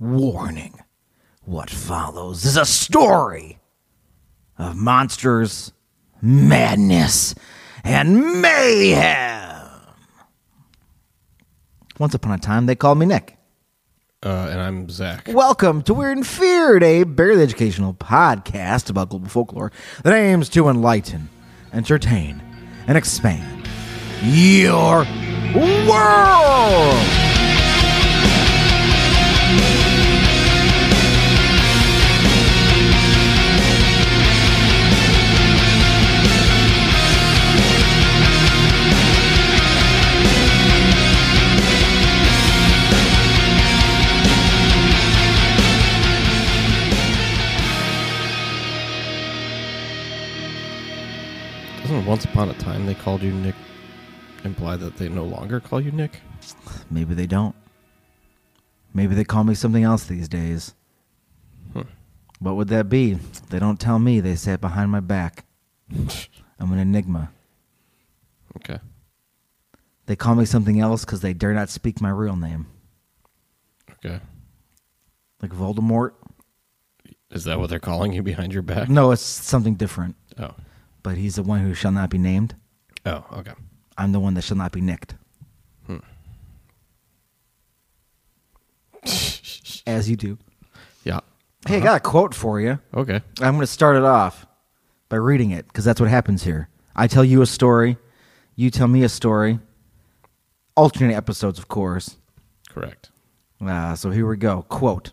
Warning What follows is a story of monsters, madness, and mayhem. Once upon a time, they called me Nick. Uh, and I'm Zach. Welcome to Weird and Feared, a barely educational podcast about global folklore that aims to enlighten, entertain, and expand your world. Once upon a time they called you Nick imply that they no longer call you Nick? Maybe they don't. Maybe they call me something else these days. What would that be? They don't tell me. They say it behind my back. I'm an enigma. Okay. They call me something else because they dare not speak my real name. Okay. Like Voldemort? Is that what they're calling you behind your back? No, it's something different. Oh. But he's the one who shall not be named. Oh, okay. I'm the one that shall not be nicked. As you do. Yeah. Hey, I got a quote for you. Okay. I'm going to start it off by reading it because that's what happens here. I tell you a story, you tell me a story. Alternate episodes, of course. Correct. Uh, so here we go. Quote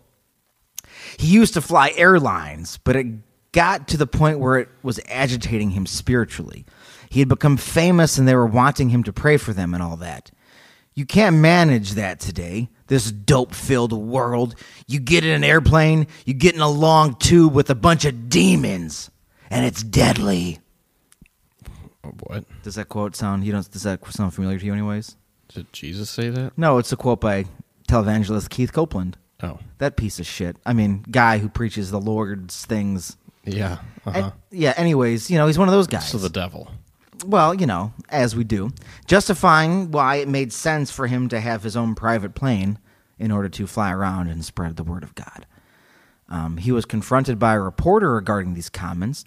He used to fly airlines, but it got to the point where it was agitating him spiritually. He had become famous and they were wanting him to pray for them and all that. You can't manage that today, this dope filled world. You get in an airplane, you get in a long tube with a bunch of demons, and it's deadly. What? Does that quote sound, you don't, does that sound familiar to you, anyways? Did Jesus say that? No, it's a quote by televangelist Keith Copeland. Oh. That piece of shit. I mean, guy who preaches the Lord's things. Yeah. Uh-huh. yeah, anyways, you know, he's one of those guys. So the devil. well, you know, as we do. Justifying why it made sense for him to have his own private plane in order to fly around and spread the word of God. Um, he was confronted by a reporter regarding these comments.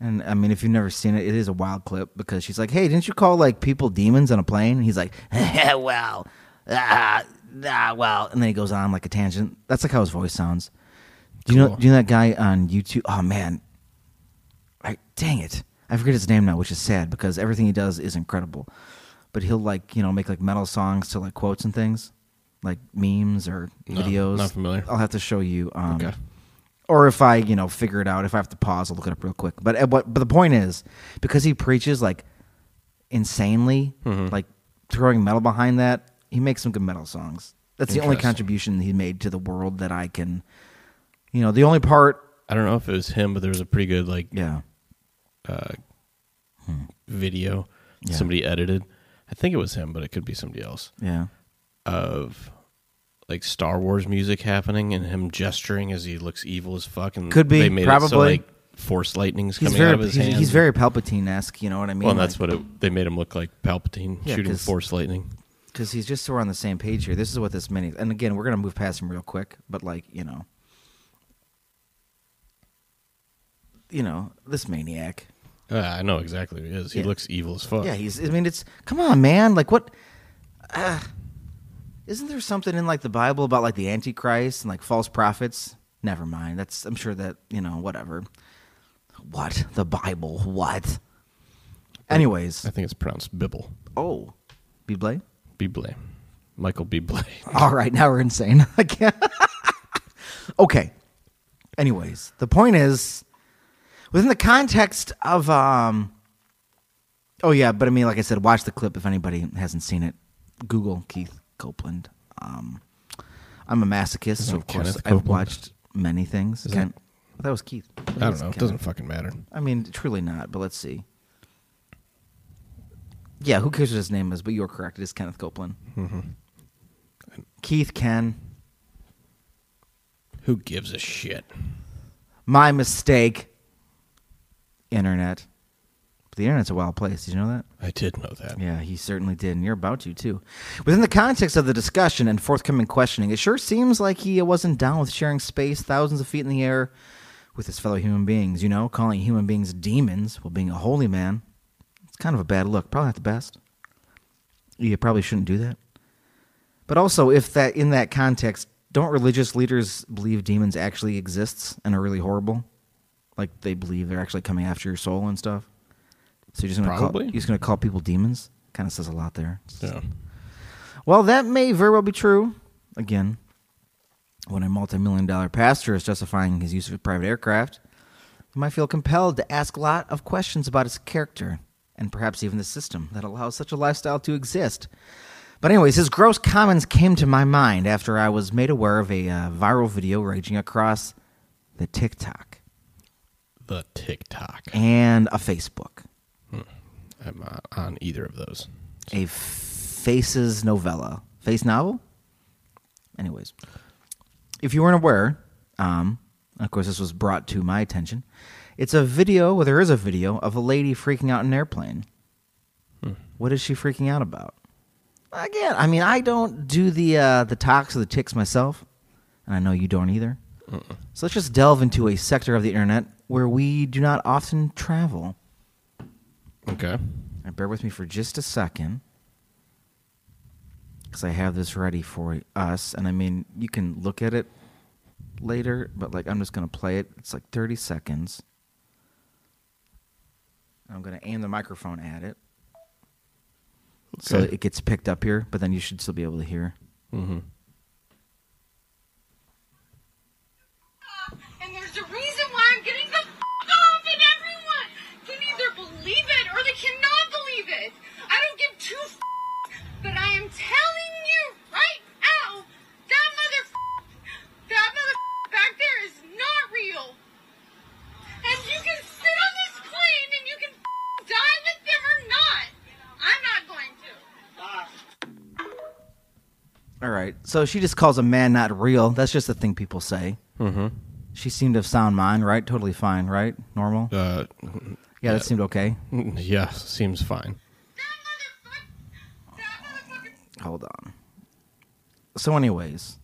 And I mean, if you've never seen it, it is a wild clip because she's like, "Hey, didn't you call like people demons on a plane?" And he's like, "Well, ah, ah, well," and then he goes on like a tangent. That's like how his voice sounds. Do you know? Cool. Do you know that guy on YouTube? Oh man, I, dang it, I forget his name now, which is sad because everything he does is incredible. But he'll like you know make like metal songs to like quotes and things, like memes or No, videos. not familiar. I'll have to show you. Um, Okay. Or if I you know figure it out, if I have to pause, I'll look it up real quick. But uh, what? But the point is, because he preaches like insanely, Mm-hmm. like throwing metal behind that, he makes some good metal songs. That's the only Interesting. contribution he made to the world that I can. You know, the only part. I don't know if it was him, but there was a pretty good like Yeah. uh video Yeah. somebody edited. I think it was him, but it could be somebody else. Yeah. Of like Star Wars music happening and him gesturing as he looks evil as fuck. And Could be, they made it so probably. like force lightnings He's coming very out of his he's, hands. he's very Palpatine esque. You know what I mean? well. And that's what it, they made him look like Palpatine Yeah, shooting force lightning. because he's just so we're on the same page here. This is what this mini. And again, we're gonna move past him real quick, but like you know, you know this maniac. Uh, I know exactly who he is. He Yeah. looks evil as fuck. Yeah, he's. I mean, it's come on, man. Like what? Uh, isn't there something in like the Bible about like the Antichrist and like false prophets? Never mind. That's. I'm sure that you know whatever. What the Bible? What? Anyways, I think it's pronounced Bibble. oh, Bible. Bible. Michael Bible. All right, now we're insane. I can't. okay. Anyways, the point is, within the context of, um, oh yeah, but I mean, like I said, watch the clip if anybody hasn't seen it. Google Keith Copeland. Um, I'm a masochist, so of course Kenneth I've Copeland? watched many things. Ken- that was Keith. I don't know. It doesn't fucking matter. I mean, truly not. But let's see. Yeah, who cares what his name is? But you're correct. It is Kenneth Copeland. Mm-hmm. Keith Ken. Who gives a shit? My mistake. Internet. But the internet's a wild place. Did you know that? I did know that. Yeah, he certainly did, and you're about to too. Within the context of the discussion and forthcoming questioning, it sure seems like he wasn't down with sharing space thousands of feet in the air with his fellow human beings. You know, calling human beings demons while being a holy man. It's kind of a bad look. Probably not the best. You probably shouldn't do that. But also, if that in that context, don't religious leaders believe demons actually exists and are really horrible? Like they believe they're actually coming after your soul and stuff. So you're just gonna call, you're just gonna call people demons? Kind of says a lot there. Yeah. Well, that may very well be true. Again, when a multi-million dollar pastor is justifying his use of a private aircraft, you might feel compelled to ask a lot of questions about his character and perhaps even the system that allows such a lifestyle to exist. But anyways, his gross comments came to my mind after I was made aware of a uh, viral video raging across the TikTok The TikTok. and a Facebook. I'm not on either of those. a faces novella. Face novel? Anyways. If you weren't aware um, of course this was brought to my attention it's a video well there is a video of a lady freaking out in an airplane. What is she freaking out about? Again i mean i don't do the uh, the talks or the ticks myself and i know you don't either. So let's just delve into a sector of the internet where we do not often travel Okay. Now, bear with me for just a second. Because I have this ready for us. And I mean, you can look at it later, but like I'm just going to play it. It's like 30 seconds. I'm going to aim the microphone at it. So it gets picked up here, but then you should still be able to hear. Mm-hmm. All right. So she just calls a man not real. That's just the thing people say. Mm-hmm. She seemed of sound mind, right? Totally fine, right? Normal? Uh, Yeah, that seemed okay. yeah, seems fine. That motherfucker. That motherfucker. Hold on. So, anyways.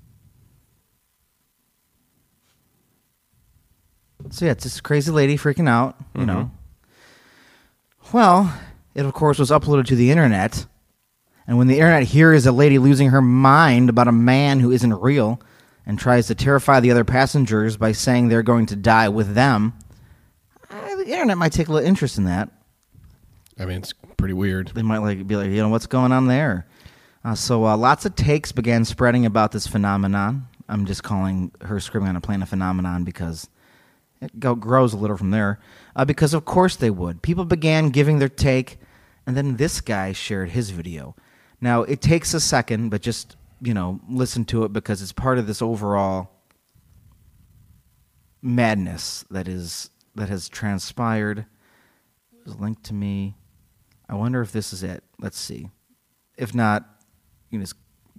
So, yeah, it's this crazy lady freaking out, you know. Well, it, of course, was uploaded to the internet. And when the internet hears a lady losing her mind about a man who isn't real and tries to terrify the other passengers by saying they're going to die with them, the internet might take a little interest in that I mean, it's pretty weird. they might like be like, you know, what's going on there? Uh, so uh, lots of takes began spreading about this phenomenon. I'm just calling her screaming on a plane a phenomenon because it go, grows a little from there. Uh, because of course they would. People began giving their take, and then this guy shared his video. Now it takes a second, but just you know, listen to it because it's part of this overall madness that is that has transpired. It was linked to me. I wonder if this is it. Let's see. If not, you can just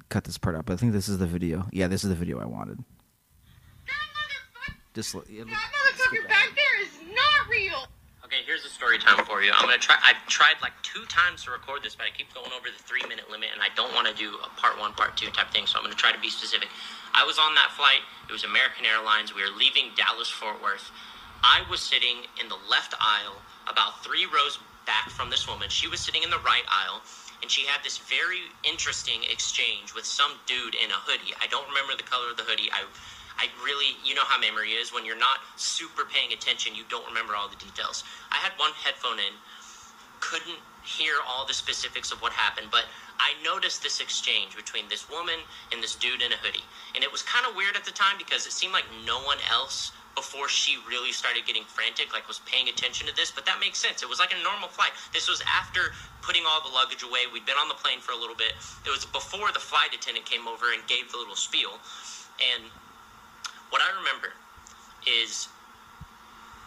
cut this part out. But I think this is the video. Yeah, this is the video I wanted. That motherfucker. Just l- it'll- That motherfucker back there is not real. Okay, here's a story time for you. I'm gonna try. I've tried like two times to record this, but I keep going over the three minute limit, and I don't want to do a part one, part two type thing. So I'm gonna try to be specific. I was on that flight. It was American Airlines. We were leaving Dallas Fort Worth. I was sitting in the left aisle, about three rows back from this woman. She was sitting in the right aisle, and she had this very interesting exchange with some dude in a hoodie. I don't remember the color of the hoodie. I I really, you know how memory is. When you're not super paying attention, you don't remember all the details. I had one headphone in, couldn't hear all the specifics of what happened, but I noticed this exchange between this woman and this dude in a hoodie. And it was kind of weird at the time because it seemed like no one else before she really started getting frantic like was paying attention to this but that makes sense it was like a normal flight this was after putting all the luggage away we'd been on the plane for a little bit it was before the flight attendant came over and gave the little spiel and what I remember is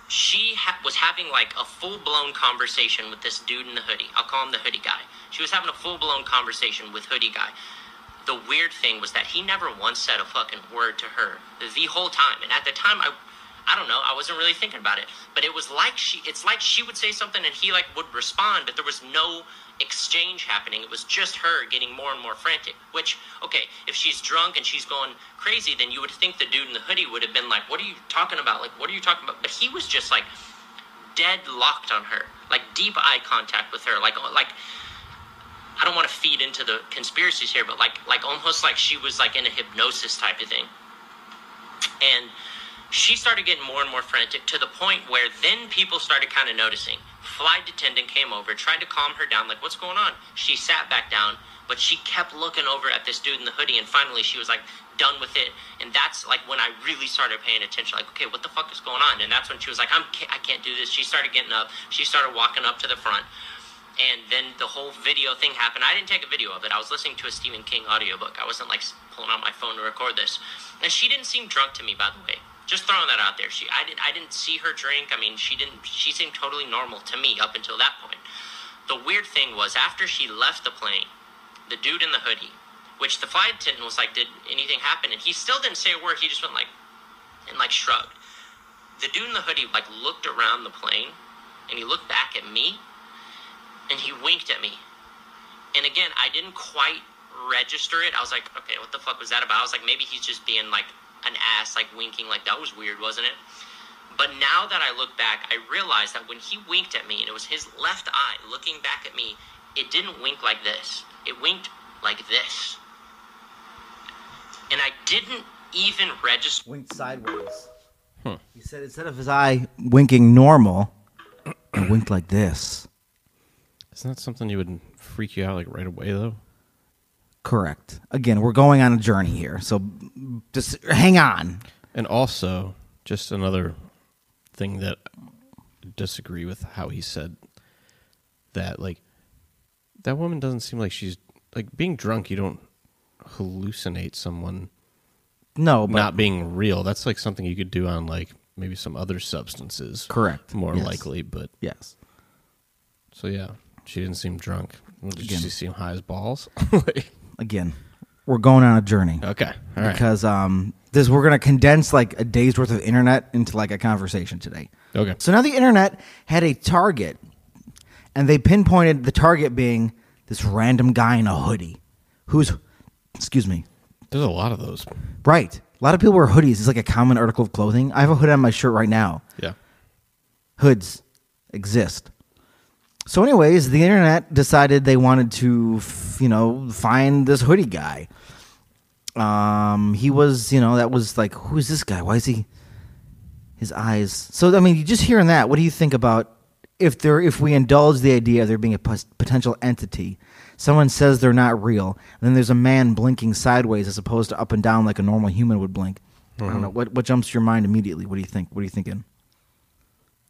she ha- was having like a full blown conversation with this dude in the hoodie. I'll call him the hoodie guy. She was having a full blown conversation with hoodie guy. The weird thing was that he never once said a fucking word to her the whole time. And at the time, I I don't know. I wasn't really thinking about it, but it was like she. It's like she would say something and he like would respond, but there was no exchange happening. It was just her getting more and more frantic. Which, okay, if she's drunk and she's going crazy, then you would think the dude in the hoodie would have been like, "What are you talking about? Like, what are you talking about?" But he was just like dead locked on her, like deep eye contact with her, like like. I don't want to feed into the conspiracies here, but like like almost like she was like in a hypnosis type of thing. And she started getting more and more frantic to the point where then people started kind of noticing. Flight attendant came over, tried to calm her down, like, what's going on? She sat back down, but she kept looking over at this dude in the hoodie, and finally she was like, done with it. And that's like when I really started paying attention, like, okay, what the fuck is going on? And that's when she was like, I'm, I can't do this. She started getting up, she started walking up to the front. And then the whole video thing happened. I didn't take a video of it. I was listening to a Stephen King audiobook. I wasn't like pulling out my phone to record this. And she didn't seem drunk to me, by the way. Just throwing that out there. She, I didn't, I didn't see her drink. I mean, she didn't. She seemed totally normal to me up until that point. The weird thing was after she left the plane, the dude in the hoodie, which the flight attendant was like, "Did anything happen?" And he still didn't say a word. He just went like, and like shrugged. The dude in the hoodie like looked around the plane, and he looked back at me, and he winked at me. And again, I didn't quite register it. I was like, okay, what the fuck was that about? I was like, maybe he's just being like an ass, like winking, like that was weird, wasn't it? But now that I look back, I realize that when he winked at me, and it was his left eye looking back at me, it didn't wink like this. It winked like this. And I didn't even register. Winked sideways. Hmm. He said instead of his eye winking normal, it winked like this. Isn't that something you would freak you out like right away though? Correct. Again, we're going on a journey here, so just hang on. And also, just another thing that I disagree with how he said that like that woman doesn't seem like she's like being drunk you don't hallucinate someone No, but not being real. That's like something you could do on like maybe some other substances. Correct. More Yes. likely, but yes. so yeah, she didn't seem drunk. Did Again. she seem high as balls? Like, Again, we're going on a journey. okay, all right. because um, this we're gonna condense like a day's worth of internet into like a conversation today. Okay. So now the internet had a target, and they pinpointed the target being this random guy in a hoodie, who's, excuse me, There's a lot of those. right. A lot of people wear hoodies. It's like a common article of clothing. I have a hood on my shirt right now. Yeah. Hoods exist. So, anyways, the internet decided they wanted to, f- you know, find this hoodie guy. Um, he was, you know, that was like, who is this guy? Why is he? His eyes. So, I mean, you just hearing that. What do you think about if there, if we indulge the idea of there being a potential entity? Someone says they're not real, and then there's a man blinking sideways as opposed to up and down like a normal human would blink. I don't know what what jumps to your mind immediately. What do you think? What are you thinking?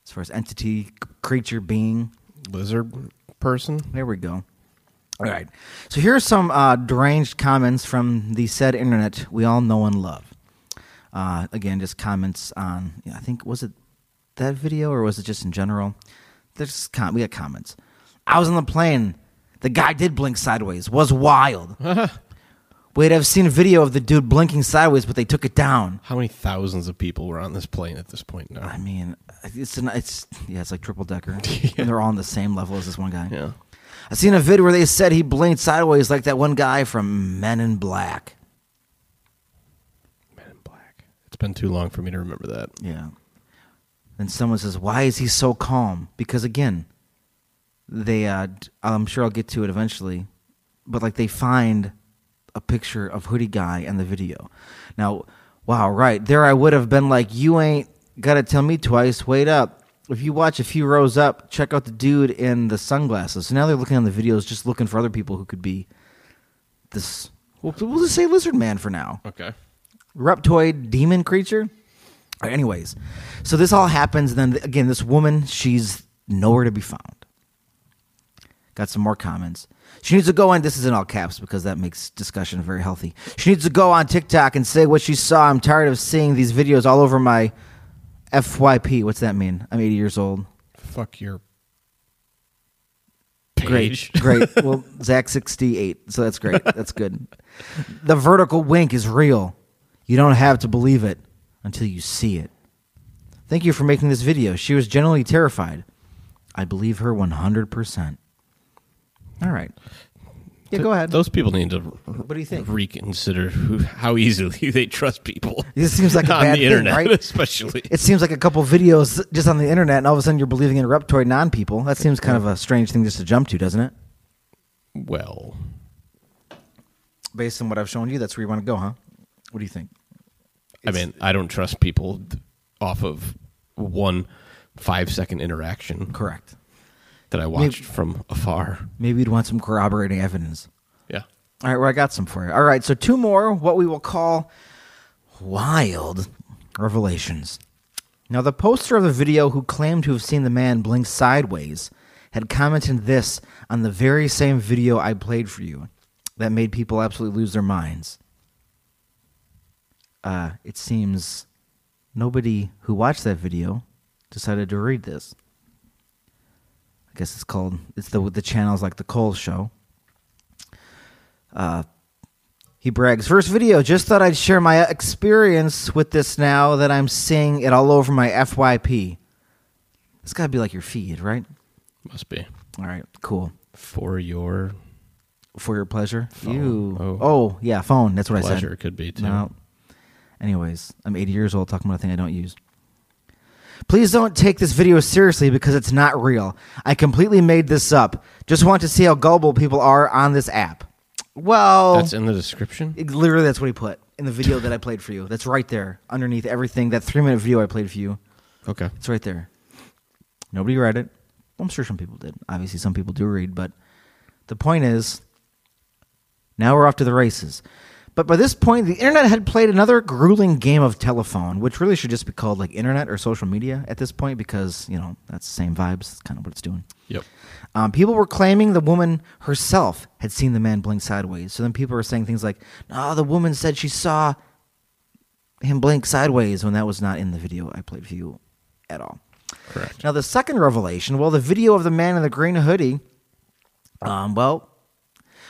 As far as entity, c- creature, being. Lizard person. There we go. All right. So here are some uh, deranged comments from the said internet we all know and love. Uh, again, just comments on. I think was it that video or was it just in general? There's com- we got comments. I was on the plane. The guy did blink sideways. Was wild. Wait, I've seen a video of the dude blinking sideways, but they took it down. How many thousands of people were on this plane at this point now? I mean, it's an, it's yeah, it's like triple decker, and they're all on the same level as this one guy. Yeah. I seen a vid where they said he blinked sideways like that one guy from Men in Black. Men in Black. It's been too long for me to remember that. Yeah. Then someone says, "Why is he so calm?" Because again, they uh, I'm sure I'll get to it eventually, but like they find a picture of hoodie guy and the video. Now, wow, right there, I would have been like, "You ain't gotta tell me twice. Wait up." If you watch a few rows up, check out the dude in the sunglasses. So now they're looking on the videos, just looking for other people who could be this. We'll, we'll just say lizard man for now Okay. reptoid demon creature. Right, anyways, so this all happens. Then again, this woman, she's nowhere to be found. Got some more comments. She needs to go on. This is in all caps because that makes discussion very healthy. She needs to go on TikTok and say what she saw. I'm tired of seeing these videos all over my FYP. What's that mean? I'm 80 years old. Fuck your Great, page. great. Well, Zach 68, so that's great. That's good. The vertical wink is real. You don't have to believe it until you see it. Thank you for making this video. She was genuinely terrified. I believe her 100%. All right. Yeah, go ahead. Those people need to what do you think? reconsider who, how easily they trust people. This seems like a on bad the thing, internet, right? especially. It seems like a couple videos just on the internet, and all of a sudden you're believing in reptoid non people. That seems kind of a strange thing just to jump to, doesn't it? well, Based on what I've shown you, that's where you want to go, huh? What do you think? I mean, I don't trust people off of one five second interaction Correct. That I watched from afar. Maybe you'd want some corroborating evidence. Yeah. All right, well, I got some for you. All right, so two more, what we will call wild revelations. Now, the poster of the video who claimed to have seen the man blink sideways had commented this on the very same video I played for you that made people absolutely lose their minds. Uh, it seems nobody who watched that video decided to read this. I guess it's called, it's the, the channel's like The Cole Show. Uh, he brags, first video, just thought I'd share my experience with this now that I'm seeing it all over my FYP. It's got to be like your feed, right? Must be. All right, cool. For your For your pleasure. Phone. You. Oh. Oh. yeah, phone. That's what I said. pleasure could be too. No. Anyways, I'm 80 years old talking about a thing I don't use. Please don't take this video seriously because it's not real. I completely made this up. Just want to see how gullible people are on this app. Well, That's in the description? It- Literally, that's what he put in the video that I played for you. That's right there, underneath everything. That three minute video I played for you. Okay. It's right there. Nobody read it. I'm sure some people did. Obviously, some people do read, but the point is, now we're off to the races. But by this point, the internet had played another grueling game of telephone, which really should just be called like internet or social media at this point because, you know, that's the same vibes. That's kind of what it's doing. Yep. Um, people were claiming the woman herself had seen the man blink sideways. So then people were saying things like, "Oh, the woman said she saw him blink sideways," when that was not in the video I played for you at all. Correct. Now the second revelation, well, the video of the man in the green hoodie, um, well,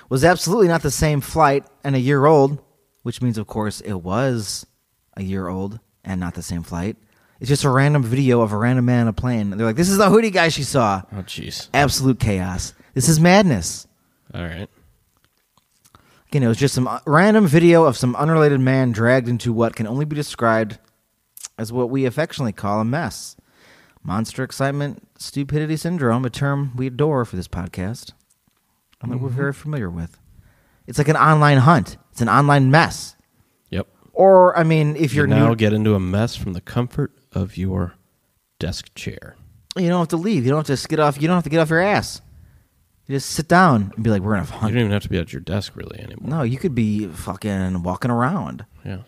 was absolutely not the same flight and a year old, which means, of course, it was a year old and not the same flight. It's just a random video of a random man on a plane. They're like, "This is the hoodie guy she saw." Oh, jeez. absolute chaos. This is madness. All right. Again, it was just some uh, random video of some unrelated man dragged into what can only be described as what we affectionately call a mess. Monster excitement, stupidity syndrome, a term we adore for this podcast, and that we're very familiar with. It's like an online hunt. It's an online mess. Yep. Or, I mean, if you're you now new, get into a mess from the comfort of your desk chair. you don't have to leave. You don't have to get off. You don't have to get off your ass. You just sit down and be like, "We're gonna hunt." You don't even have to be at your desk really anymore. No, you could be fucking walking around. Yeah.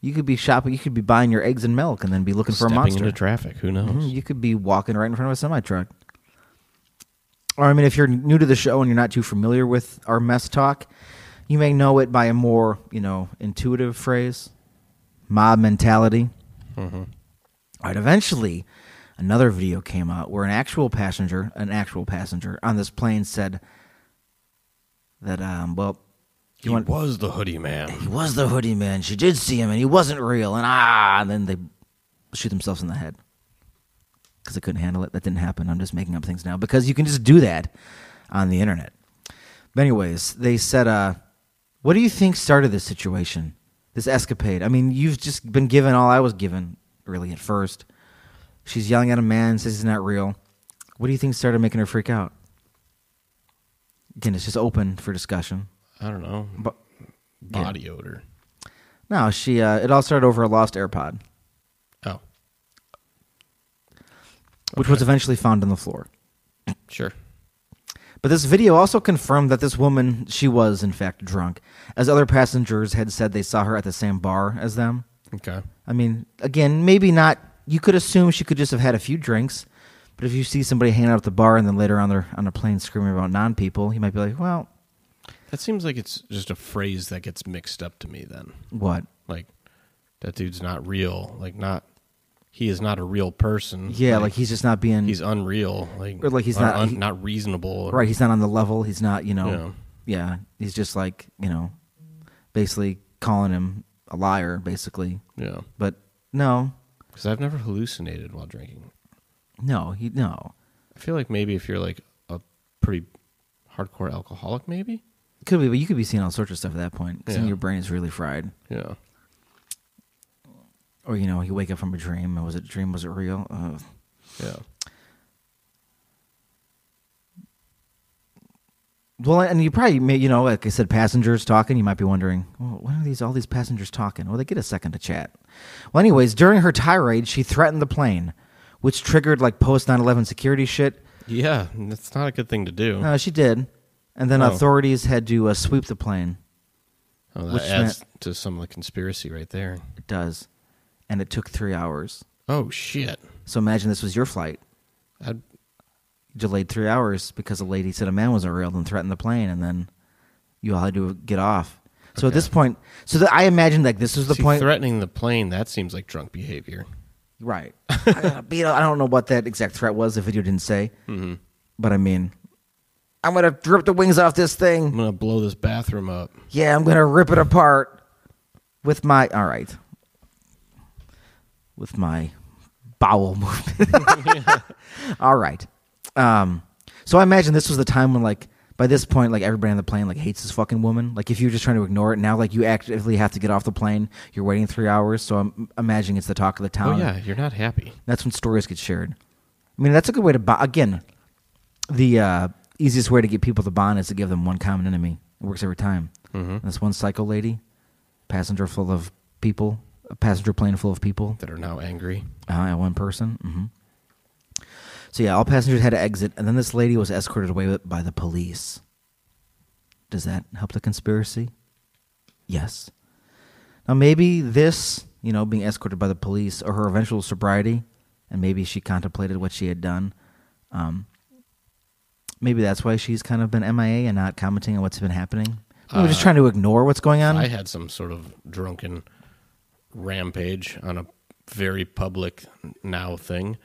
You could be shopping. You could be buying your eggs and milk, and then be looking for a Stepping monster. into traffic. Who knows? Mhm, You could be walking right in front of a semi truck. Or I mean, if you're new to the show and you're not too familiar with our mess talk, you may know it by a more you know intuitive phrase, mob mentality. Mm-hmm. All right. Eventually, another video came out where an actual passenger, an actual passenger on this plane said that, um, well, He was the hoodie man. he was the hoodie man. She did see him, and he wasn't real. And ah, and then they shoot themselves in the head because they couldn't handle it. That didn't happen. I'm just making up things now because you can just do that on the internet. But anyways, they said, uh, "What do you think started this situation, this escapade? I mean, you've just been given all I was given, really, at first. She's yelling at a man, says he's not real. What do you think started making her freak out? Again, it's just open for discussion. I don't know. But Body odor. no, she. Uh, it all started over a lost AirPod. Oh, which was eventually found on the floor. sure. But this video also confirmed that this woman, she was in fact drunk, as other passengers had said they saw her at the same bar as them. Okay. I mean, again, maybe not. You could assume she could just have had a few drinks, but if you see somebody hanging out at the bar and then later on they're on a plane screaming about non-people, you might be like, "Well, That seems like it's just a phrase that gets mixed up to me then. what? Like that dude's not real. Like not he is not a real person. Yeah, like, he's just not being he's unreal. Like Or like he's or not- un- he- not reasonable. right. He's not on the level. He's not, you know. Yeah. yeah, he's just like you know, basically calling him a liar, basically. Yeah. But no, Because I've never hallucinated while drinking. No, he no. I feel like maybe if you're like a pretty hardcore alcoholic, maybe. Could be, but you could be seeing all sorts of stuff at that point because Yeah. your brain is really fried. Yeah. Or you know, you wake up from a dream. Was it a dream? Was it real? Uh, Yeah. well, and you probably, may, you know, like I said, passengers talking. You might be wondering, well, when are these all these passengers talking? Well, they get a second to chat. Well, anyways, during her tirade, she threatened the plane, which triggered like post 9/11 security shit. Yeah, that's not a good thing to do. No, she did, and then Oh. authorities had to uh, sweep the plane. oh, that which adds to some of the conspiracy right there. It does, and it took three hours. Oh shit! So imagine this was your flight. I'd, delayed three hours because a lady said a man wasn't real and threatened the plane, and then you all had to get off. So at this point, so that I imagine like this was the see, point, threatening the plane. That seems like drunk behavior. right? I, I don't know what that exact threat was. The video didn't say, Mm-hmm. but I mean, I'm gonna rip the wings off this thing. I'm gonna blow this bathroom up. Yeah, I'm gonna rip it apart with my all right, with my bowel movement. all right. Um, so I imagine this was the time when like by this point like everybody on the plane like hates this fucking woman. Like if you're just trying to ignore it now, like you actively have to get off the plane. You're waiting three hours, so I'm imagining it's the talk of the town. Oh yeah, you're not happy. That's when stories get shared. I mean, that's a good way to bond. Again, the uh, easiest way to get people to bond is to give them one common enemy. It works every time. Mm-hmm. This one psycho lady, passenger full of people, a passenger plane full of people, That are now angry. uh, one person. hmm So yeah, all passengers had to exit, and then this lady was escorted away by the police. Does that help the conspiracy? Yes. Now maybe this, you know, being escorted by the police, or her eventual sobriety, and maybe she contemplated what she had done. Um, maybe that's why she's kind of been MIA and not commenting on what's been happening. Maybe just Uh, trying to ignore what's going on. I had some sort of drunken rampage on a very public now thing.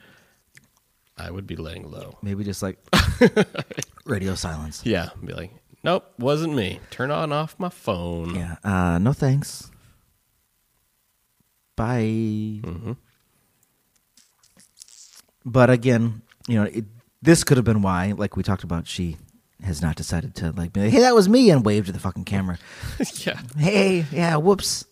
I would be laying low. maybe just like radio silence. Yeah, be like, nope, wasn't me. Turn on off my phone. Yeah. Uh, no thanks. Bye. hmm But again, you know, it, this could have been why, like we talked about, she has not decided to like be like, "Hey, that was me," and wave to the fucking camera. yeah, hey, yeah, whoops,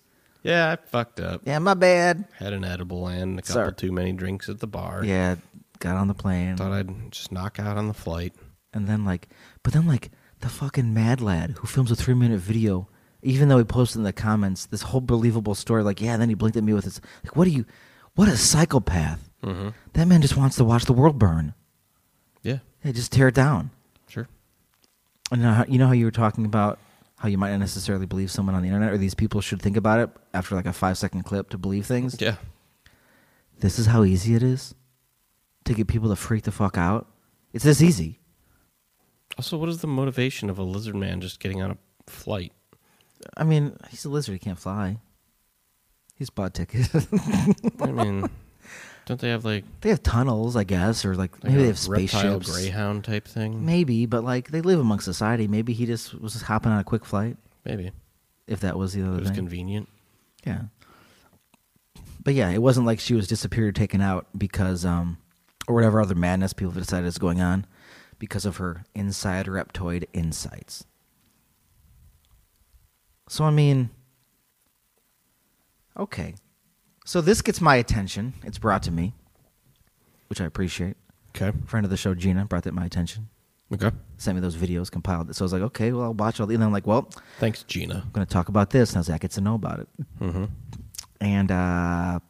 yeah, I fucked up. yeah, my bad. Had an edible and a couple Sorry. too many drinks at the bar. Yeah, got on the plane, Thought I'd just knock out on the flight. and then like, but then like the fucking mad lad who films a three minute video, even though he posted in the comments this whole believable story, like, yeah, then he blinked at me with his like, what are you, what a psychopath. Mm-hmm. That man just wants to watch the world burn. Yeah, Yeah, just tear it down. sure. And uh, you know how you were talking about how you might not necessarily believe someone on the internet, or these people should think about it after like a five second clip to believe things. Yeah, This is how easy it is to get people to freak the fuck out. It's this easy. Also, what is the motivation of a lizard man just getting on a flight? I mean, he's a lizard; he can't fly. He's bought tickets. I mean, don't they have like, they have tunnels, I guess, or like, like maybe a they have reptile spaceships. greyhound type thing? Maybe, but like they live among society. Maybe he just was just hopping on a quick flight, Maybe if that was the other it was thing. convenient. Yeah. But yeah, it wasn't like she was disappeared taken out because, um, or whatever other madness people have decided is going on because of her inside reptoid insights. So, I mean, okay. So this gets my attention. It's brought to me, which I appreciate. Okay. Friend of the show, Gina, brought that my attention. Okay. Sent me those videos, compiled it. So I was like, okay, well, I'll watch all the. And then I'm like, well, Thanks, Gina. I'm going to talk about this. Now Zach gets to know about it. Mm-hmm. And uh,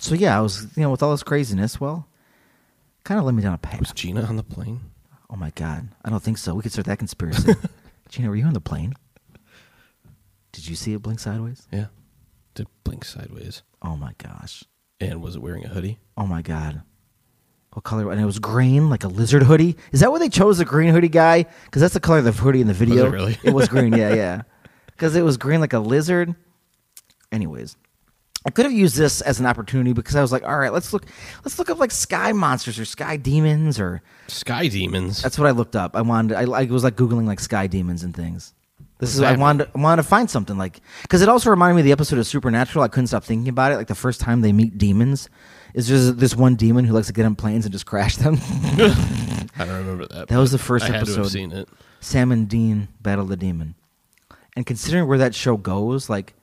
so yeah, I was you know with all this craziness, well, kind of led me down a path. Was Gina on the plane? oh my god, I don't think so. We could start that conspiracy. Gina, were you on the plane? Did you see it blink sideways? Yeah. Did blink sideways. Oh my gosh. And was it wearing a hoodie? Oh my god. What color? And it was green, like a lizard hoodie. Is that why they chose the green hoodie guy? Because that's the color of the hoodie in the video. it really? it was green. Yeah, yeah. Because it was green like a lizard. Anyways, I could have used this as an opportunity because I was like, all right, let's look, let's look up like sky monsters or sky demons or Sky demons. that's what I looked up. I wanted, I, I was like googling like sky demons and things. This is I wanted to, I wanted to find something like because it also reminded me of the episode of Supernatural. I couldn't stop thinking about it. Like the first time they meet demons, is just this one demon who likes to get on planes and just crash them. I don't remember that. That was the first I had to episode. have seen it. Sam and Dean battle the demon. And considering where that show goes, like,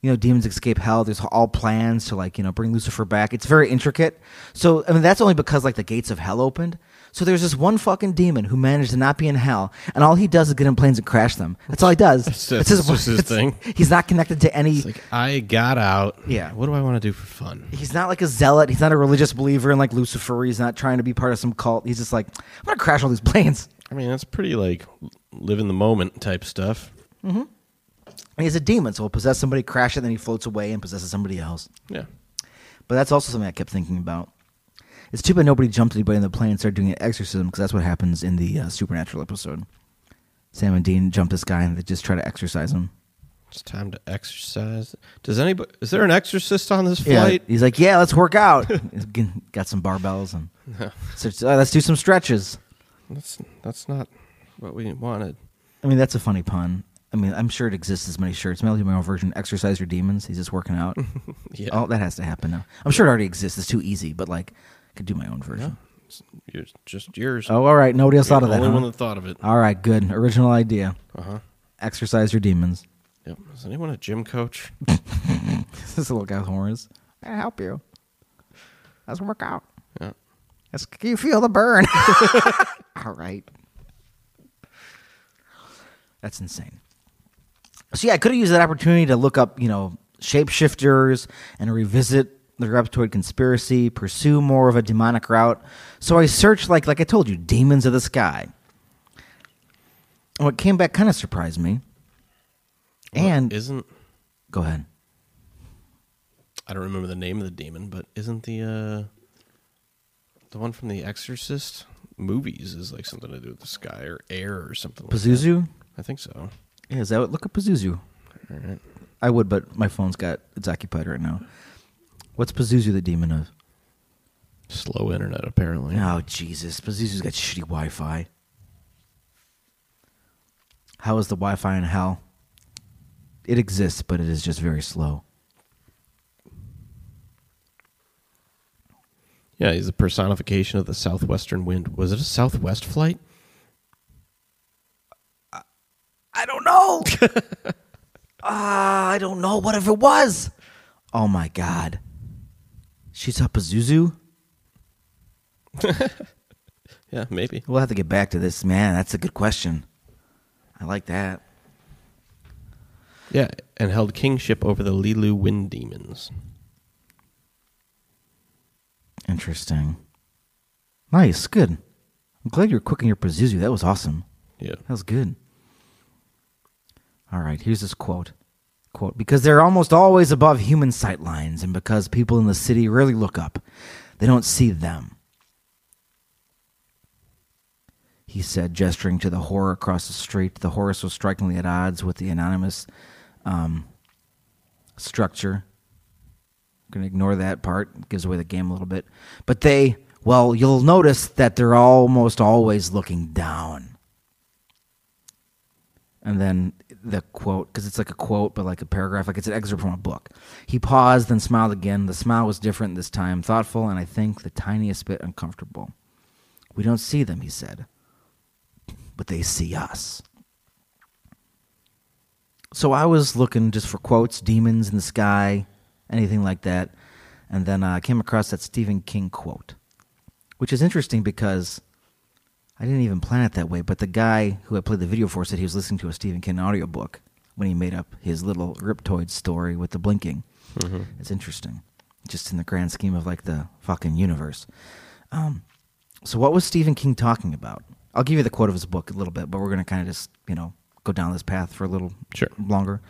you know, demons escape hell. There's all plans to like, you know, bring Lucifer back. It's very intricate. So, I mean, that's only because like the gates of hell opened. So there's this one fucking demon who managed to not be in hell, and all he does is get in planes and crash them. That's all he does. That's- that's just his it's- thing. He's not connected to any. It's like I got out. Yeah. What do I want to do for fun? He's not like a zealot. He's not a religious believer in like Lucifer. He's not trying to be part of some cult. He's just like, I'm gonna crash all these planes. I mean, that's pretty like live in the moment type stuff. Mm-hmm. And he's a demon, so he'll possess somebody, crash it, then he floats away and possesses somebody else. Yeah. But that's also something I kept thinking about. It's too bad nobody jumped anybody in the plane and started doing an exorcism because that's what happens in the uh, Supernatural episode. Sam and Dean jump this guy and they just try to exorcise him. It's time to exercise. Does anybody? Is there an exorcist on this Yeah, flight? he's like, yeah, let's work out. Got some barbells and so, uh, let's do some stretches. That's that's not what we wanted. I mean, that's a funny pun. I mean, I'm sure it exists as many shirts. My own version. Exercise your demons. He's just working out. Yeah. Oh, that has to happen now. I'm sure it already exists. It's too easy, but like, I could do my own version. You're just yours. Oh, all right. Nobody else You're thought of the that. only huh? one that thought of it. All right, good. Original idea. Uh huh. Exercise your demons. Yep. Is anyone a gym coach? this little guy with horns. I help you. Let's work out. Yeah. Let's, can you feel the burn? All right. That's insane. So yeah, I could have used that opportunity to look up, you know, shapeshifters and revisit the Reptoid conspiracy, pursue more of a demonic route. So I searched like like I told you, demons of the sky. What came back kind of surprised me. And isn't go ahead. I don't remember the name of the demon, but isn't the uh the one from The Exorcist movies is like something to do with the sky or air or something? like. Pazuzu? I think so. Yeah, is that what, look up Pazuzu. All right. I would, but my phone's got it's occupied right now. What's Pazuzu the demon of? Slow internet apparently. Oh Jesus, Pazuzu's got shitty Wi-Fi. How is the Wi-Fi in hell? It exists, but it is just very slow. Yeah, he's a personification of the southwestern wind. Was it a southwest flight? I don't know. Ah, I don't know. What if it was? Oh my God. She's up Pazuzu. Yeah, maybe. We'll have to get back to this, man. That's a good question. I like that. Yeah, and held kingship over the Lilu wind demons. Interesting. Nice, good. I'm glad you're cooking your Pazuzu. That was awesome. Yeah. That was good. All right, here's this quote. Quote, because they're almost always above human sight lines, and because people in the city rarely look up, they don't see them. He said, gesturing to the horror across the street. The horror was strikingly at odds with the anonymous um, structure. I'm going to ignore that part. It gives away the game a little bit. But they, well, you'll notice that they're almost always looking down. And then the quote, because it's like a quote, but like a paragraph, like it's an excerpt from a book. He paused, then smiled again. The smile was different this time, thoughtful, and I think the tiniest bit uncomfortable. We don't see them, he said, but they see us. So I was looking just for quotes, demons in the sky, anything like that. And then uh, I came across that Stephen King quote, which is interesting because I didn't even plan it that way. But the guy who I played the video for said he was listening to a Stephen King audiobook when he made up his little Reptoid story with the blinking. It's interesting, just in the grand scheme of like the fucking universe. Um, so what was Stephen King talking about? I'll give you the quote of his book a little bit, but we're going to kind of just you know go down this path for a little Sure. longer.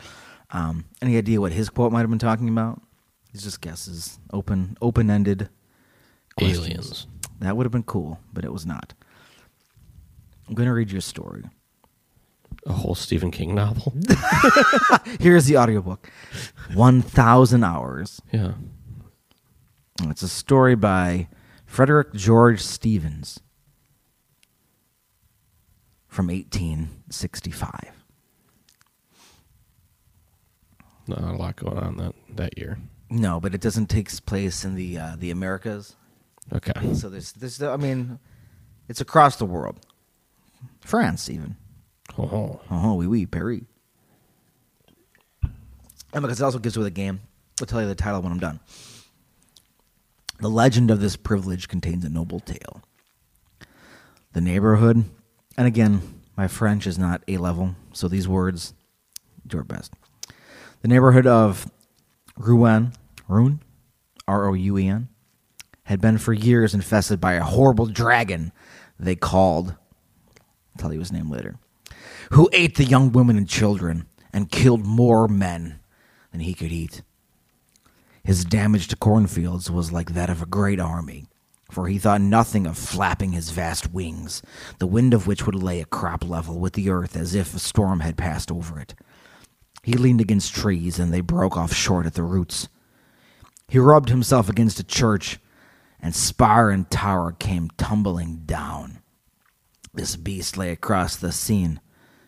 Um, any idea what his quote might have been talking about? It's just guesses, open open ended. Aliens. That would have been cool, but it was not. I'm going to read you a story. A whole Stephen King novel. Here's the audiobook 1,000 Hours. yeah. It's a story by Frederic George Stephens from 1865. not a lot going on that that year. No, but it doesn't take place in the uh, the Americas. Okay. So there's there's I mean, it's across the world. France even. Oh, Oh, oui, oui, Paris. And because it also gives away the game, I'll tell you the title when I'm done. The legend of this privilege contains a noble tale. The neighborhood, and again, my French is not A level, so these words do our best. The neighborhood of Rouen, Rouen, R O U E N, had been for years infested by a horrible dragon they called, I'll tell you his name later, who ate the young women and children and killed more men than he could eat. His damage to cornfields was like that of a great army, for he thought nothing of flapping his vast wings, the wind of which would lay a crop level with the earth as if a storm had passed over it. He leaned against trees, and they broke off short at the roots. He rubbed himself against a church, and spire and tower came tumbling down. This beast lay across the Seine,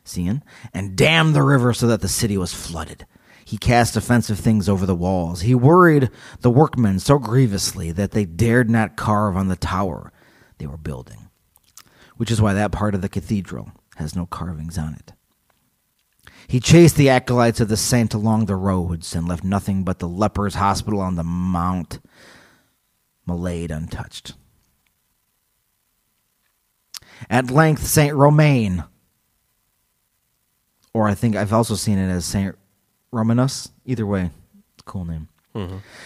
Seine, and dammed the river so that the city was flooded. He cast offensive things over the walls. He worried the workmen so grievously that they dared not carve on the tower they were building, which is why that part of the cathedral has no carvings on it. He chased the acolytes of the saint along the roads and left nothing but the lepers' hospital on the mount Malade untouched. At length, Saint Romain, or I think I've also seen it as Saint Romanus. Either way, cool name.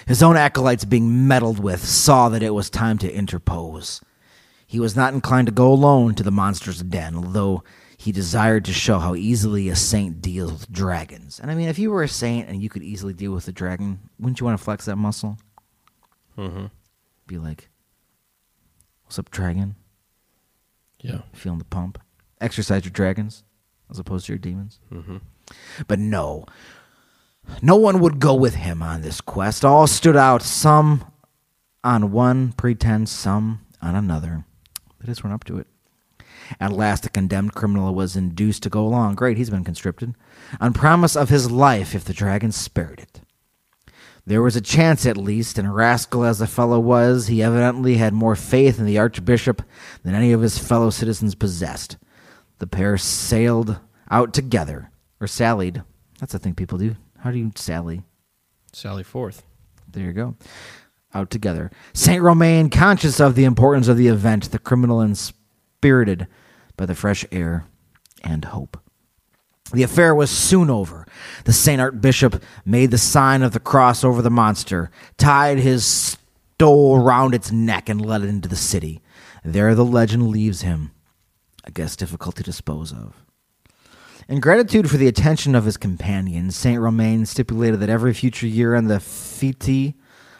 His own acolytes, being meddled with, saw that it was time to interpose. He was not inclined to go alone to the monster's den, although he desired to show how easily a saint deals with dragons. And I mean, if you were a saint and you could easily deal with a dragon, wouldn't you want to flex that muscle? Mm-hmm. Be like, "What's up, dragon? Yeah. Feeling the pump? Exercise your dragons as opposed to your demons." Mm-hmm. But no, no one would go with him on this quest. All stood out, some on one pretense, some on another. They just went up to it. At last, the condemned criminal was induced to go along. Great, he's been conscripted. On promise of his life if the dragon spared it. There was a chance, at least, and rascal as the fellow was, he evidently had more faith in the archbishop than any of his fellow citizens possessed. The pair sailed out together, or sallied. That's a thing people do. How do you sally? Sally Forth. There you go. Out together. Saint Romain, conscious of the importance of the event, the criminal inspirited by the fresh air and hope. The affair was soon over. The Saint Archbishop made the sign of the cross over the monster, tied his stole round its neck, and led it into the city. There the legend leaves him, a guess difficult to dispose of. In gratitude for the attention of his companions, Saint Romain stipulated that every future year on the Fete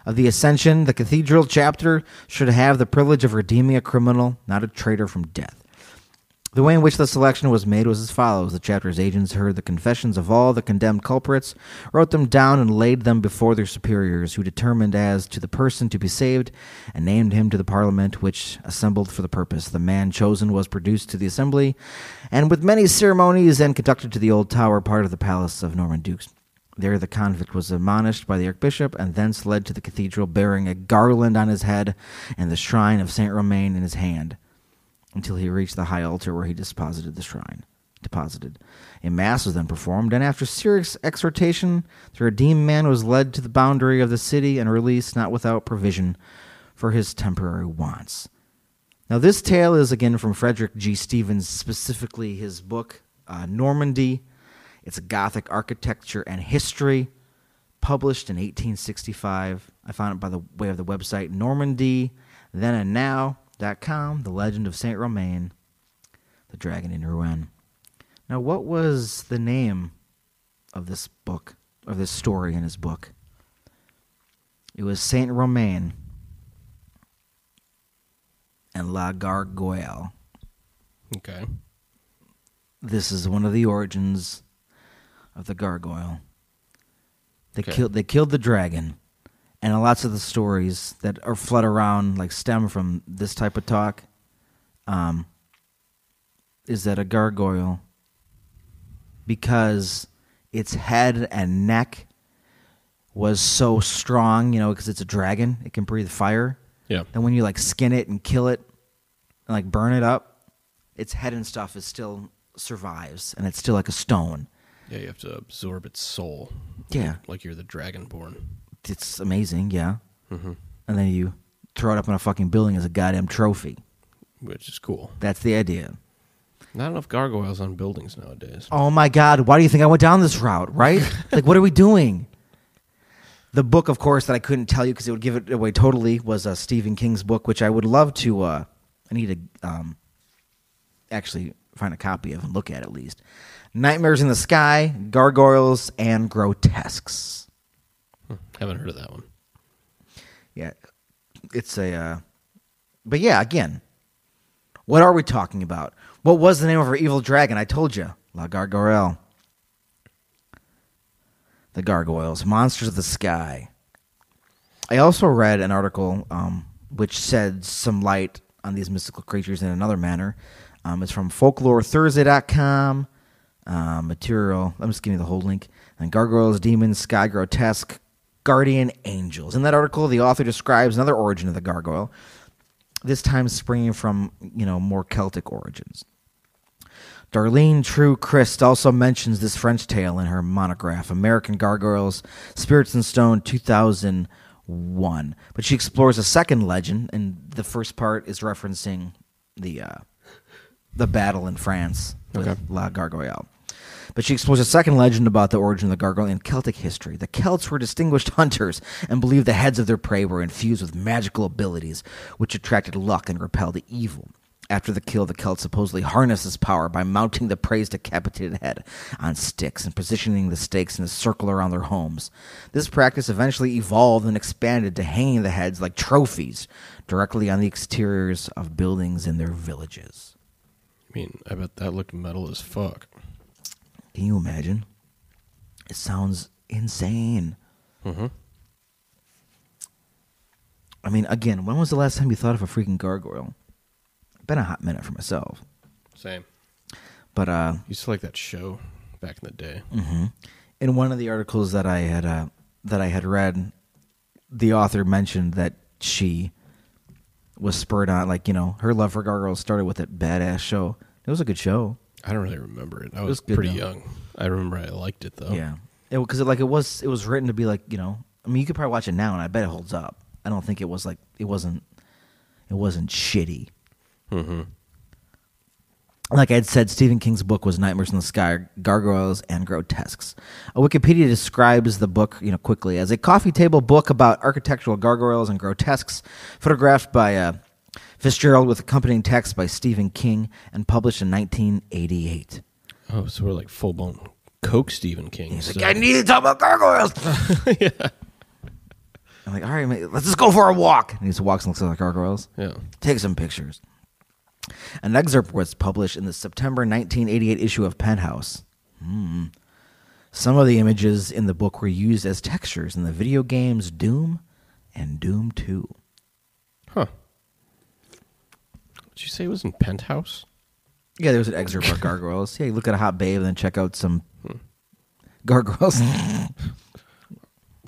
of the Ascension, the cathedral chapter should have the privilege of redeeming a criminal, not a traitor, from death. The way in which the selection was made was as follows. The chapter's agents heard the confessions of all the condemned culprits, wrote them down, and laid them before their superiors, who determined as to the person to be saved, and named him to the parliament which assembled for the purpose. The man chosen was produced to the assembly, and with many ceremonies and conducted to the old tower, part of the palace of Norman Dukes. There the convict was admonished by the archbishop, and thence led to the cathedral, bearing a garland on his head and the shrine of Saint Romain in his hand until he reached the high altar where he deposited the shrine. Deposited. A mass was then performed, and after serious exhortation, the redeemed man was led to the boundary of the city and released, not without provision for his temporary wants. Now, this tale is again from Frederic G. Stephens, specifically his book uh, Normandy. It's a Gothic architecture and history, published in 1865. I found it by the way of the website Normandy, then and now com, The Legend of Saint Romain, The Dragon in Rouen. Now, what was the name of this book, of this story in his book? It was Saint Romain and La Gargoyle. Okay. This is one of the origins of the gargoyle. They Okay. killed. They killed the dragon, and lots of the stories that are flood around, like stem from this type of talk, um, is that a gargoyle, because its head and neck was so strong, you know, because it's a dragon, it can breathe fire. Yeah. And when you like skin it and kill it and like burn it up, its head and stuff is still survives and it's still like a stone. Yeah, you have to absorb its soul. Yeah. Like you're the dragonborn. It's amazing, yeah. Mm-hmm. And then you throw it up in a fucking building as a goddamn trophy. Which is cool. That's the idea. Not enough gargoyles on buildings nowadays. Oh my God, why do you think I went down this route, right? like, what are we doing? The book, of course, that I couldn't tell you because it would give it away totally was uh, Stephen King's book, which I would love to. Uh, I need to um, actually find a copy of and look at at least. Nightmares in the Sky, Gargoyles, and Grotesques. Haven't heard of that one. Yeah, it's a. Uh, but yeah, again, what are we talking about? What was the name of our evil dragon? I told you, La Gargoyle. The gargoyles, monsters of the sky. I also read an article um, which said some light on these mystical creatures in another manner. Um, it's from folklorethursday.com. Uh, material. I'm just giving you the whole link. And gargoyles, demons, sky grotesque, guardian angels. In that article, the author describes another origin of the gargoyle. This time springing from you know more Celtic origins. Darlene Trew Crist also mentions this French tale in her monograph, American Gargoyles, Spirits in Stone 2001. But she explores a second legend, and the first part is referencing the uh, the battle in France with Okay. La Gargoyle. But she explores a second legend about the origin of the gargoyle in Celtic history. The Celts were distinguished hunters and believed the heads of their prey were infused with magical abilities, which attracted luck and repelled evil. After the kill, the Celts supposedly harnessed this power by mounting the prey's decapitated head on sticks and positioning the stakes in a circle around their homes. This practice eventually evolved and expanded to hanging the heads like trophies directly on the exteriors of buildings in their villages. I mean, I bet that looked metal as fuck. Can you imagine? It sounds insane. Mm-hmm. I mean, again, when was the last time you thought of a freaking gargoyle? Been a hot minute for myself. Same. But uh, Used to like that show back in the day. in one of the articles that I had uh, that I had read, the author mentioned that she was spurred on, like you know, her love for gargoyles started with that badass show. It was a good show. I don't really remember it. I was was, pretty though. young. I remember I liked it though. Yeah, because it, like it was it was written to be like you know. I mean, you could probably watch it now, and I bet it holds up. I don't think it was like it wasn't it wasn't shitty. Mm-hmm. Like I had said, Stephen King's book was Nightmares in the Sky, Gargoyles, and Grotesques. Uh, Wikipedia describes the book, you know, quickly as a coffee table book about architectural gargoyles and grotesques, photographed by uh, Fitzgerald with accompanying text by Stephen King, and published in 1988. Oh, so we're like full blown Coke Stephen King. He's so- like, I need to talk about gargoyles. Yeah. I'm like, all right, mate, let's just go for a walk. And he just walks and looks at the gargoyles. yeah. Take some pictures. An excerpt was published in the September 1988 issue of Penthouse. Hmm. Some of the images in the book were used as textures in the video games Doom and Doom 2. Huh. Did you say it was in Penthouse? Yeah, there was an excerpt about gargoyles. Yeah, you look at a hot babe and then check out some gargoyles. Hmm.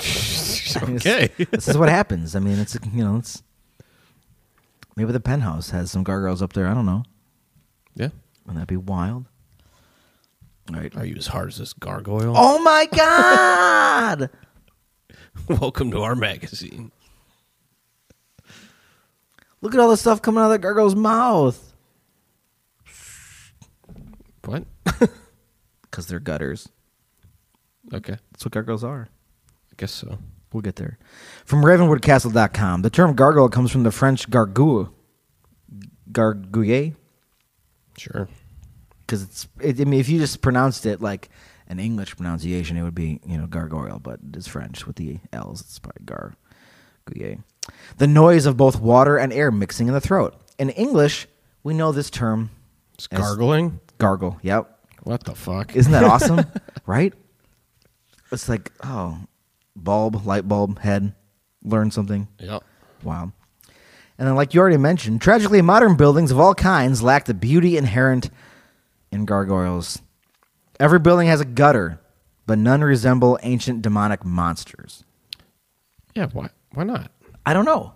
okay. this is what happens. I mean, it's you know, it's maybe the penthouse has some gargoyles up there. I don't know. yeah. Wouldn't that be wild? All right. Are you as hard as this gargoyle? Oh my god! Welcome to our magazine. Look at all the stuff coming out of that gargoyle's mouth. What? Because they're gutters. Okay. That's what gargoyles are. I guess so. We'll get there. From RavenwoodCastle.com. The term gargoyle comes from the French gargouille. Gargouille? Sure. Because it's, it, I mean, if you just pronounced it like an English pronunciation, it would be, you know, gargoyle, but it's French with the L's. It's probably gargouille. The noise of both water and air mixing in the throat. In English, we know this term It's As- gargling? gargle. Yep. What the fuck? Isn't that awesome? right? It's like, oh, bulb, light bulb, head, learn something. Yep. Wow. And then, like you already mentioned, tragically, modern buildings of all kinds lack the beauty inherent in gargoyles. Every building has a gutter, but none resemble ancient demonic monsters. Yeah, why? Why not? I don't know.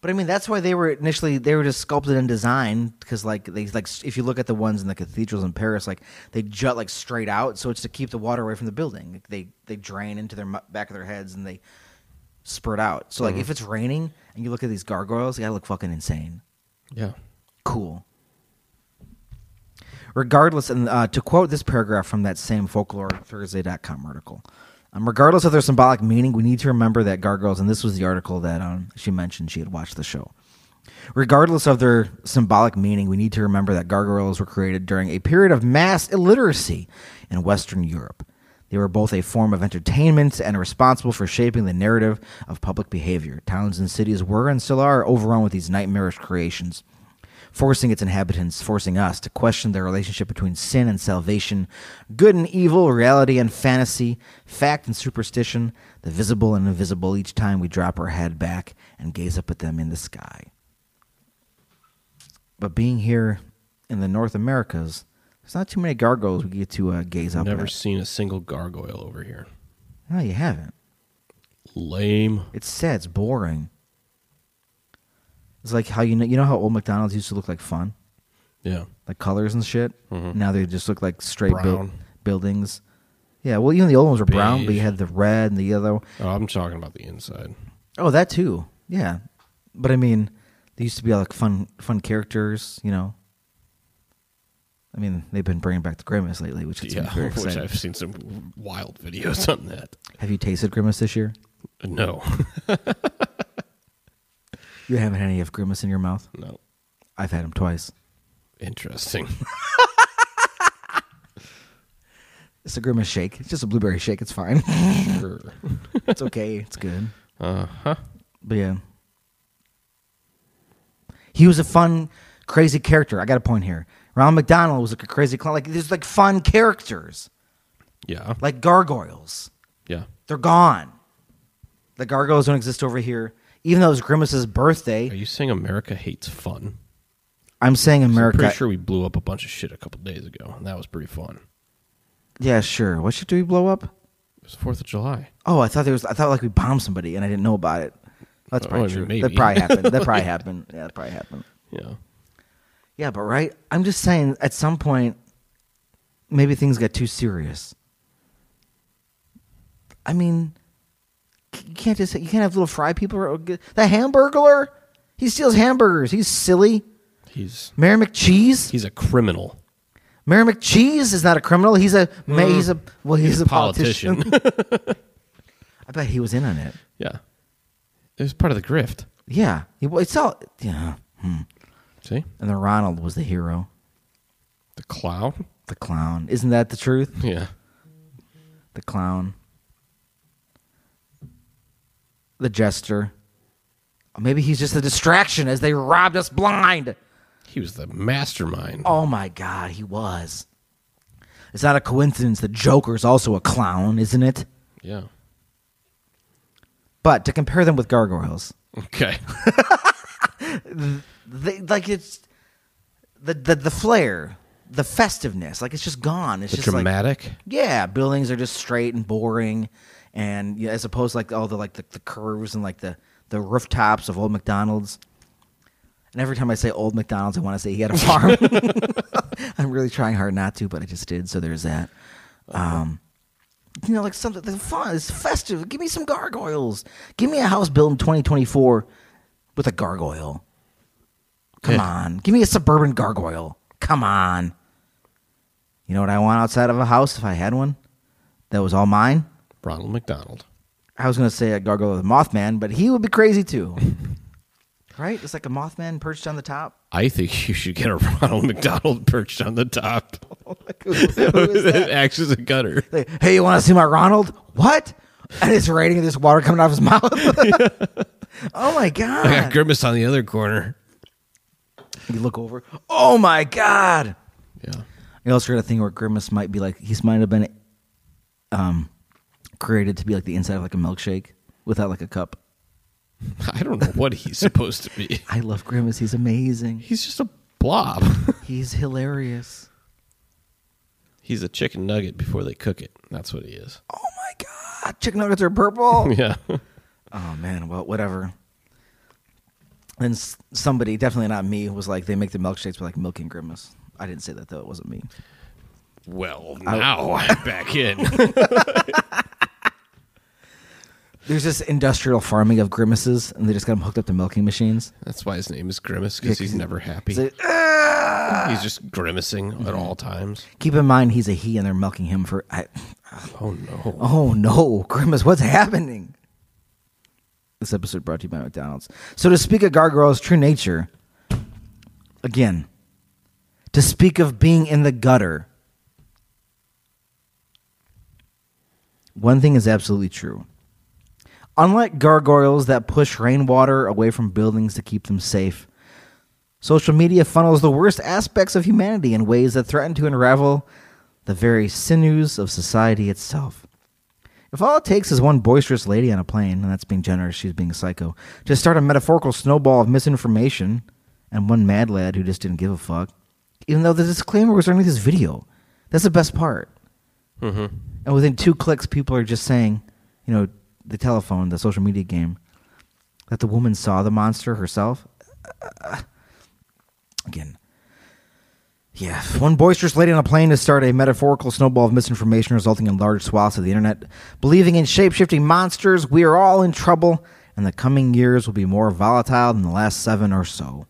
But I mean, that's why they were initially they were just sculpted and designed because like they like if you look at the ones in the cathedrals in Paris, like they jut like straight out, so it's to keep the water away from the building. Like, they they drain into their back of their heads and they spurt out. So like if it's raining and you look at these gargoyles, they gotta look fucking insane. Yeah. Cool. Regardless, and uh, to quote this paragraph from that same folklorethursday.com article, um, regardless of their symbolic meaning, we need to remember that gargoyles, and this was the article that um, she mentioned she had watched the show. Regardless of their symbolic meaning, we need to remember that gargoyles were created during a period of mass illiteracy in Western Europe. They were both a form of entertainment and responsible for shaping the narrative of public behavior. Towns and cities were and still are overrun with these nightmarish creations, forcing its inhabitants, forcing us to question the relationship between sin and salvation, good and evil, reality and fantasy, fact and superstition, the visible and invisible each time we drop our head back and gaze up at them in the sky. But being here in the North Americas, there's not too many gargoyles we get to uh, gaze up Never at. seen a single gargoyle over here. No, you haven't. Lame. It's sad. It's boring. It's like how you know you know how old McDonald's used to look like fun, Yeah. like colors and shit. Mhm. Now they just look like straight Brown. buildings. Yeah, well, even the old ones were brown, but you Beige. had the red and the yellow. Oh, I'm talking about the inside. Oh, that too. Yeah, but I mean, they used to be all like fun, fun characters. You know. I mean, they've been bringing back the Grimace lately, which is yeah, very which exciting. I've seen some wild videos on that. Have you tasted Grimace this year? No, You haven't had any of Grimace in your mouth. no. I've had him twice. Interesting. It's a Grimace shake. It's just a blueberry shake. It's fine. sure. it's okay. It's good. Uh huh. But yeah. He was a fun, crazy character. I got a point here. Ronald McDonald was like a crazy clown. Like there's like fun characters. Yeah. Like gargoyles. Yeah. They're gone. The gargoyles don't exist over here. Even though it was Grimace's birthday, Are you saying America hates fun? I'm saying I'm America. pretty sure we blew up a bunch of shit a couple days ago, and that was pretty fun. Yeah, sure. What shit do we blow up? It was Fourth of July. Oh, I thought there was. I thought like we bombed somebody and I didn't know about it. That's Oh, probably mean, true. maybe. That probably happened. That probably happened. Yeah, that probably happened. Yeah. Yeah, but right. I'm just saying. At some point, maybe things got too serious. I mean, you can't just you can't have little fry people. The Hamburglar, he steals hamburgers. He's silly. He's Mayor McCheese. he's a criminal. Mayor McCheese is not a criminal. He's a ma he's a well he's a politician. Politician. I bet he was in on it. yeah. It was part of the grift. Yeah, it's all yeah. Hmm. See? And then Ronald was the hero, The clown? the clown. Isn't that the truth? Yeah. The clown, the jester. Or maybe he's just a distraction as they robbed us blind. He was the mastermind. Oh my God, he was. It's not a coincidence that Joker's also a clown, isn't it? Yeah. But to compare them with gargoyles, Okay. they, like it's the, the the flair, the festiveness, like it's just gone. It's The just like dramatic. yeah, buildings are just straight and boring, and yeah, as opposed to like all the like the, the curves and like the the rooftops of old McDonald's. And every time I say old McDonald's, I want to say he had a farm. I'm really trying hard not to, but I just did. So there's that. Um, you know, like something that's fun. It's festive. Give me some gargoyles. Give me a house built in 2024 with a gargoyle. Come Yeah. on. Give me a suburban gargoyle. Come on. You know what I want outside of a house if I had one? That was all mine? Ronald McDonald. I was going to say a gargoyle a Mothman, but he would be crazy too. right? It's like a Mothman perched on the top. I think you should get a Ronald McDonald perched on the top. Who is that? acts as a gutter. Like, hey, you want to see my Ronald? What? And it's raining and there's water coming out of his mouth. oh my I got God. Grimace on the other corner. You look over. Oh my God. Yeah. I also got a thing where Grimace might be like, he might have been um, created to be like the inside of like a milkshake without like a cup. I don't know what he's supposed to be. I love Grimace. He's amazing. He's just a blob. He's hilarious. He's a chicken nugget before they cook it. That's what he is. Oh my God. Chicken nuggets are purple. Yeah. Oh man, well, whatever. And somebody, definitely not me, was like, they make the milkshakes with like milk and grimace. I didn't say that though; it wasn't me. Well, now I'm back in. There's this industrial farming of grimaces, and they just got him hooked up to milking machines. That's why his name is Grimace because Yeah, he's 'cause never happy. It's like, "Ah!" He's just grimacing at all times. Keep in mind, he's a he, and they're milking him for. I, Oh no! oh no, grimace! What's happening? This episode brought to you by McDonald's. So to speak of gargoyles' true nature, again, to speak of being in the gutter. One thing is absolutely true. Unlike gargoyles that push rainwater away from buildings to keep them safe, social media funnels the worst aspects of humanity in ways that threaten to unravel the very sinews of society itself. If all it takes is one boisterous lady on a plane, and that's being generous, she's being psycho, to start a metaphorical snowball of misinformation, and one mad lad who just didn't give a fuck, even though the disclaimer was underneath this video. That's the best part. hmm And within two clicks, people are just saying, you know, the telephone, the social media game, that the woman saw the monster herself. Uh, again. Yeah, one boisterous lady on a plane to start a metaphorical snowball of misinformation resulting in large swaths of the internet. Believing in shape shifting monsters, we are all in trouble, and the coming years will be more volatile than the last seven or so.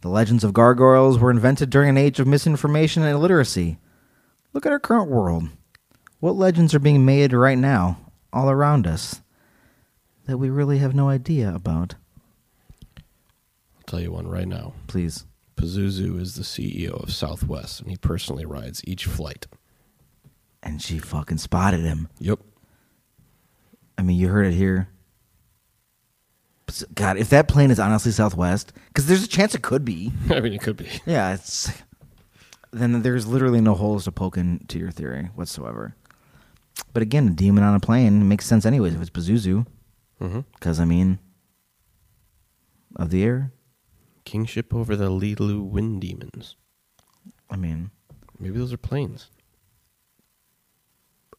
The legends of gargoyles were invented during an age of misinformation and illiteracy. Look at our current world. What legends are being made right now, all around us, that we really have no idea about? I'll tell you one right now. Please. Pazuzu is the CEO of Southwest, and he personally rides each flight. And she fucking spotted him. Yep. I mean, you heard it here. God, if that plane is honestly Southwest, because there's a chance it could be. I mean, it could be. Yeah, it's then there's literally no holes to poke into your theory whatsoever. But again, a demon on a plane makes sense anyways if it's Pazuzu, mm-hmm. because I mean, of the air. Kingship over the Lilu Wind Demons. I mean, Maybe those are planes.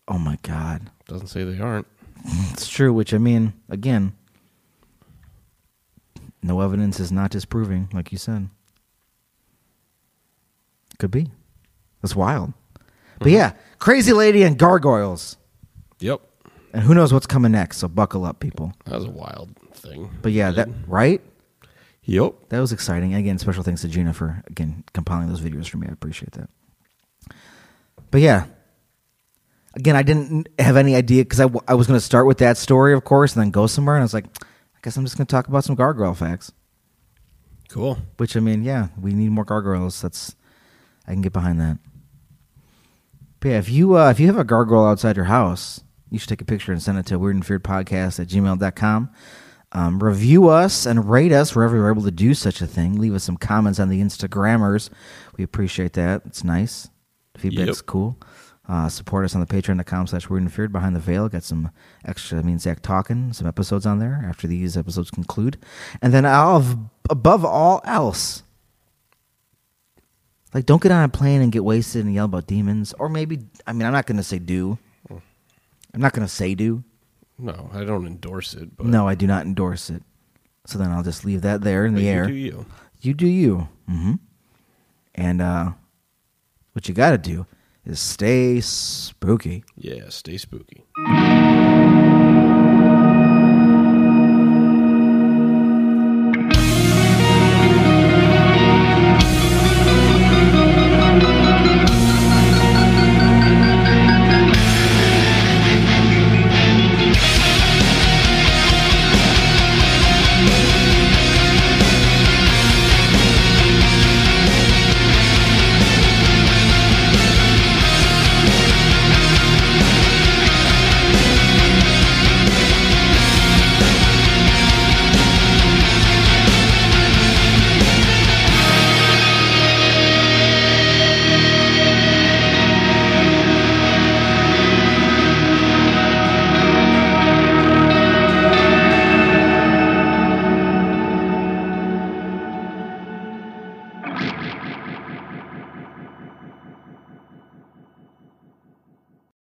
oh my God, Doesn't say they aren't. it's true. Which I mean, again, no evidence is not disproving, like you said. Could be. That's wild. But yeah, crazy lady and gargoyles. Yep. And who knows what's coming next, so buckle up, people. That was a wild thing. But yeah, that right? Yep. That was exciting. Again, special thanks to Gina for again compiling those videos for me. I appreciate that. But yeah, again, I didn't have any idea because I, w- I was going to start with that story, of course, and then go somewhere. And I was like, I guess I'm just going to talk about some gargoyle facts. Cool. Which I mean, yeah, we need more gargoyles. That's I can get behind that. But yeah, if you uh, if you have a gargoyle outside your house, you should take a picture and send it to Weird and Feared Podcast at gmail.com. Um, review us and rate us wherever you're able to do such a thing. Leave us some comments on the Instagrammers. We appreciate that. It's nice. Feedback's Yep. cool. Uh, support us on the patreon.com slash weird and feared behind the veil. Got some extra, I mean, Zach talking, some episodes on there after these episodes conclude. And then I'll, above all else, like, don't get on a plane and get wasted and yell about demons. Or maybe, I mean, I'm not going to say do. I'm not going to say do. No, I don't endorse it. But No, I do not endorse it. So then I'll just leave that there in the you air. do you. You do you. Mm-hmm. And uh, what you got to do is stay spooky. Yeah, stay spooky.